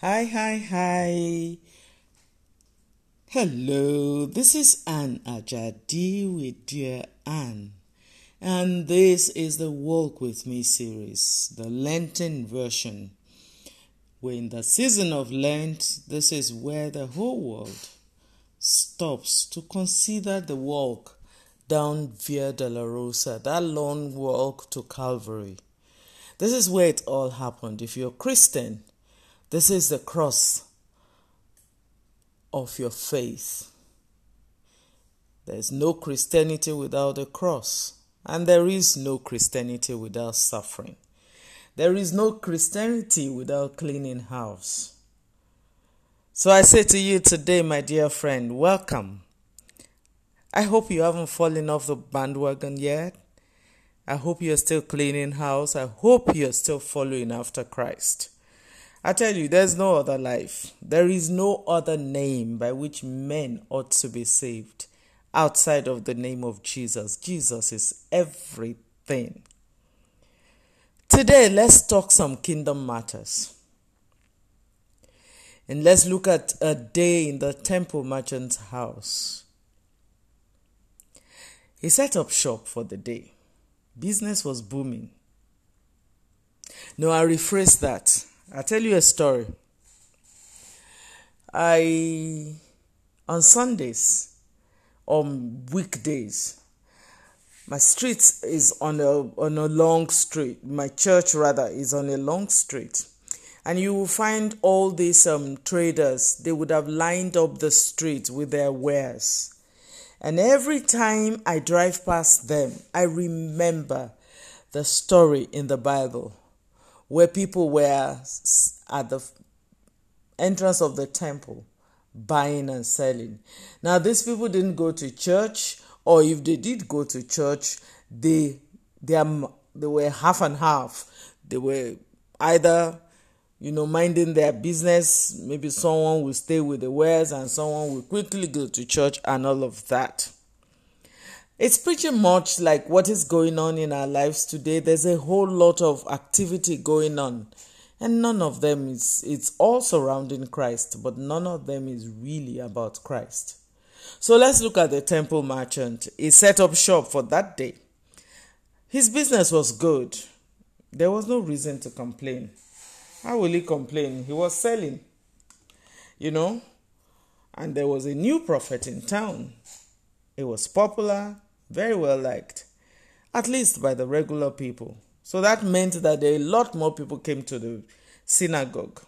Hi, hi, hi. Hello, this is Anne Ajadi with Dear Anne. And this is the Walk With Me series, the Lenten version. We're in the season of Lent. This is where the whole world stops to consider the walk down Via Dolorosa, that long walk to Calvary. This is where it all happened. If you're Christian, this is the cross of your faith. There's no Christianity without a cross, and there is no Christianity without suffering. There is no Christianity without cleaning house. So I say to you today, my dear friend, welcome. I hope you haven't fallen off the bandwagon yet. I hope you're still cleaning house. I hope you're still following after Christ. I tell you, there's no other life. There is no other name by which men ought to be saved outside of the name of Jesus. Jesus is everything. Today, let's talk some kingdom matters. And let's look at a day in the temple merchant's house. He set up shop for the day. Business was booming. No, I rephrase that. I'll tell you a story. I, on Sundays, on weekdays, my street is on a on a long street. My church rather is on a long street, and you will find all these um, traders. They would have lined up the street with their wares, and every time I drive past them, I remember the story in the Bible where people were at the entrance of the temple buying and selling. Now, these people didn't go to church, or if they did go to church, they they, they were half and half. They were either you know, minding their business. Maybe someone will stay with the wares and someone will quickly go to church and all of that. It's pretty much like what is going on in our lives today. There's a whole lot of activity going on, and none of them is, it's all surrounding Christ, but none of them is really about Christ. So let's look at the temple merchant. He set up shop for that day. His business was good. There was no reason to complain. How will he complain? He was selling, you know, and there was a new prophet in town. It was popular, very well liked, at least by the regular people. So that meant that a lot more people came to the synagogue.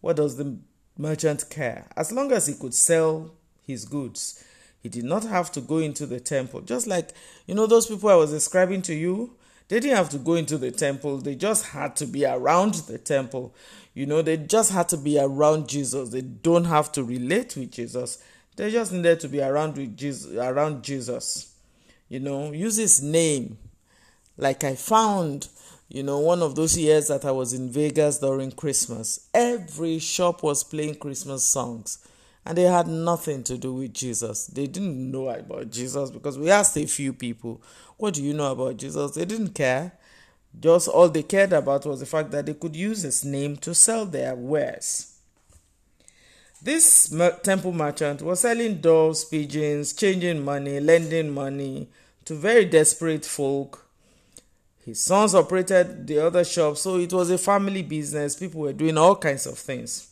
What does the merchant care? As long as he could sell his goods, he did not have to go into the temple. Just like, you know, those people I was describing to you, they didn't have to go into the temple. They just had to be around the temple. You know, they just had to be around Jesus. They don't have to relate with Jesus. They just needed to be around with Jesus, around Jesus. You know, use his name. Like I found, you know, one of those years that I was in Vegas during Christmas, every shop was playing Christmas songs. And they had nothing to do with Jesus. They didn't know about Jesus because we asked a few people, What do you know about Jesus? They didn't care. Just all they cared about was the fact that they could use his name to sell their wares. This temple merchant was selling doves, pigeons, changing money, lending money to very desperate folk. His sons operated the other shop, so it was a family business. People were doing all kinds of things.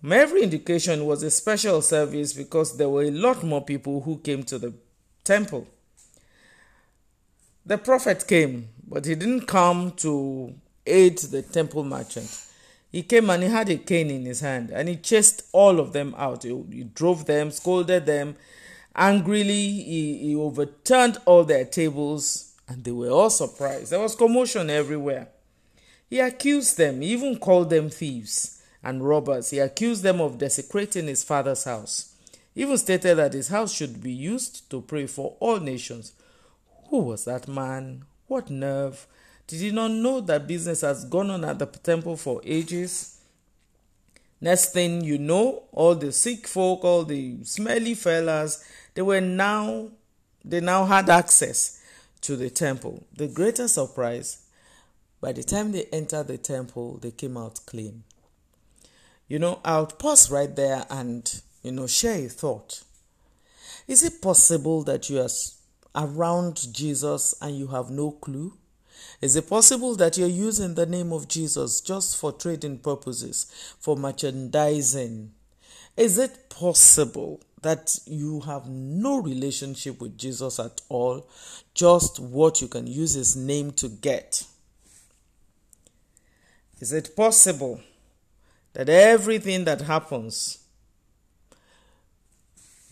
From every indication, was a special service because there were a lot more people who came to the temple. The prophet came, but he didn't come to aid the temple merchant. He came and he had a cane in his hand and he chased all of them out. He, he drove them, scolded them. Angrily, he, he overturned all their tables and they were all surprised. There was commotion everywhere. He accused them, he even called them thieves and robbers. He accused them of desecrating his father's house. He even stated that his house should be used to pray for all nations. Who was that man? What nerve? Did you not know that business has gone on at the temple for ages? Next thing you know, all the sick folk, all the smelly fellas, they were now they now had access to the temple. The greater surprise, by the time they entered the temple, they came out clean. You know, I'll pause right there and, you know, share a thought. Is it possible that you are around Jesus and you have no clue? Is it possible that you're using the name of Jesus just for trading purposes, for merchandising? Is it possible that you have no relationship with Jesus at all, just what you can use his name to get? Is it possible that everything that happens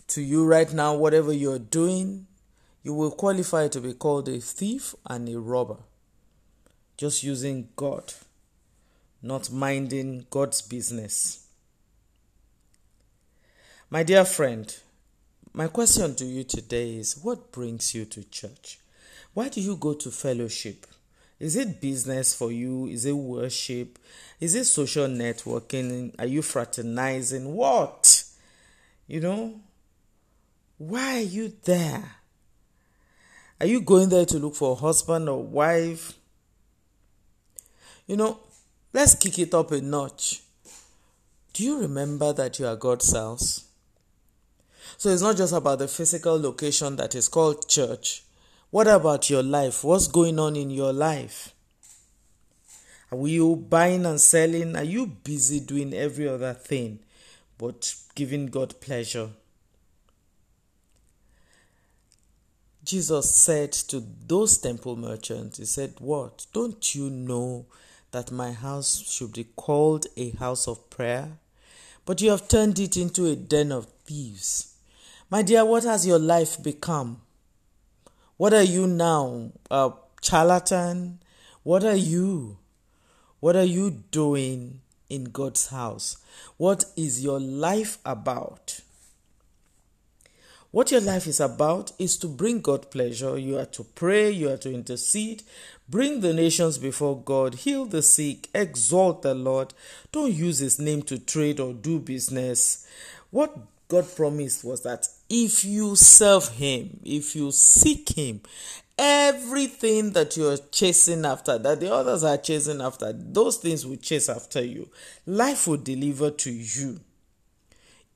to you right now, whatever you're doing, you will qualify to be called a thief and a robber? Just using God, not minding God's business. My dear friend, my question to you today is what brings you to church? Why do you go to fellowship? Is it business for you? Is it worship? Is it social networking? Are you fraternizing? What? You know? Why are you there? Are you going there to look for a husband or wife? You know, let's kick it up a notch. Do you remember that you are God's house? So it's not just about the physical location that is called church. What about your life? What's going on in your life? Are you buying and selling? Are you busy doing every other thing but giving God pleasure? Jesus said to those temple merchants, He said, What? Don't you know that my house should be called a house of prayer? But you have turned it into a den of thieves. My dear, what has your life become? What are you now? A charlatan? What are you? What are you doing in God's house? What is your life about? What your life is about is to bring God pleasure. You are to pray, you are to intercede, bring the nations before God, heal the sick, exalt the Lord. Don't use his name to trade or do business. What God promised was that if you serve him, if you seek him, everything that you're chasing after, that the others are chasing after, those things will chase after you. Life will deliver to you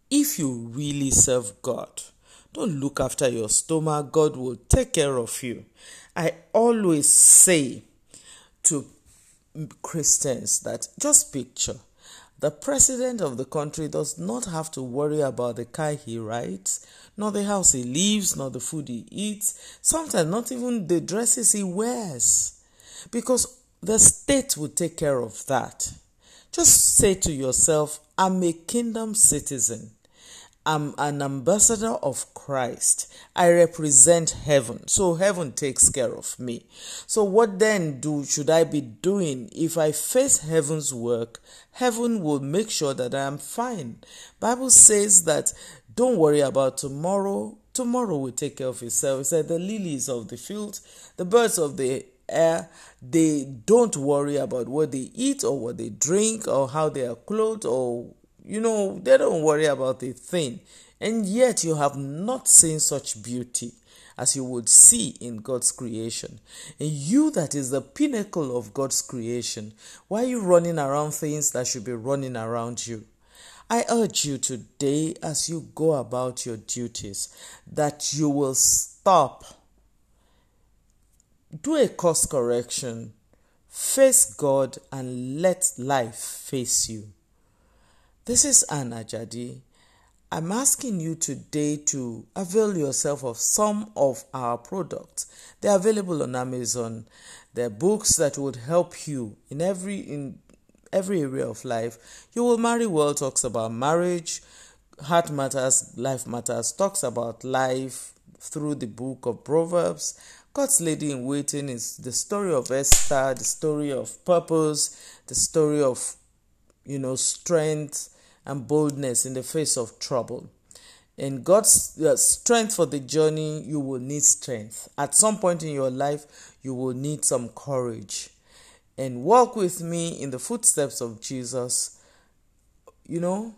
if you really serve God. Don't look after your stomach. God will take care of you. I always say to Christians that just picture the president of the country does not have to worry about the car he rides, nor the house he lives, nor the food he eats, sometimes not even the dresses he wears, because the state will take care of that. Just say to yourself, I'm a kingdom citizen. I'm an ambassador of Christ. I represent heaven. So heaven takes care of me. So what then do should I be doing if I face heaven's work? Heaven will make sure that I am fine. Bible says that don't worry about tomorrow. Tomorrow will take care of itself. It said the lilies of the field, the birds of the air, they don't worry about what they eat or what they drink or how they are clothed or you know, they don't worry about a thing. And yet you have not seen such beauty as you would see in God's creation. And you, that is the pinnacle of God's creation, why are you running around things that should be running around you? I urge you today, as you go about your duties, that you will stop, do a course correction, face God, and let life face you. This is Anne Ajadi. I'm asking you today to avail yourself of some of our products. They're available on Amazon. They're books that would help you in every in every area of life. You will marry well talks about marriage, heart matters, life matters, talks about life through the book of Proverbs. God's Lady in Waiting is the story of Esther, the story of purpose, the story of you know strength and boldness in the face of trouble. In God's uh, strength for the journey, you will need strength. At some point in your life, you will need some courage. And walk with me in the footsteps of Jesus. You know,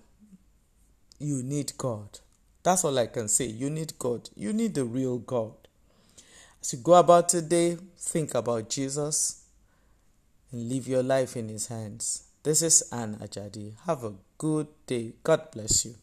you need God. That's all I can say. You need God. You need the real God. As you go about today, think about Jesus and leave your life in His hands. This is Anne Ajadi. Have a good day. God bless you.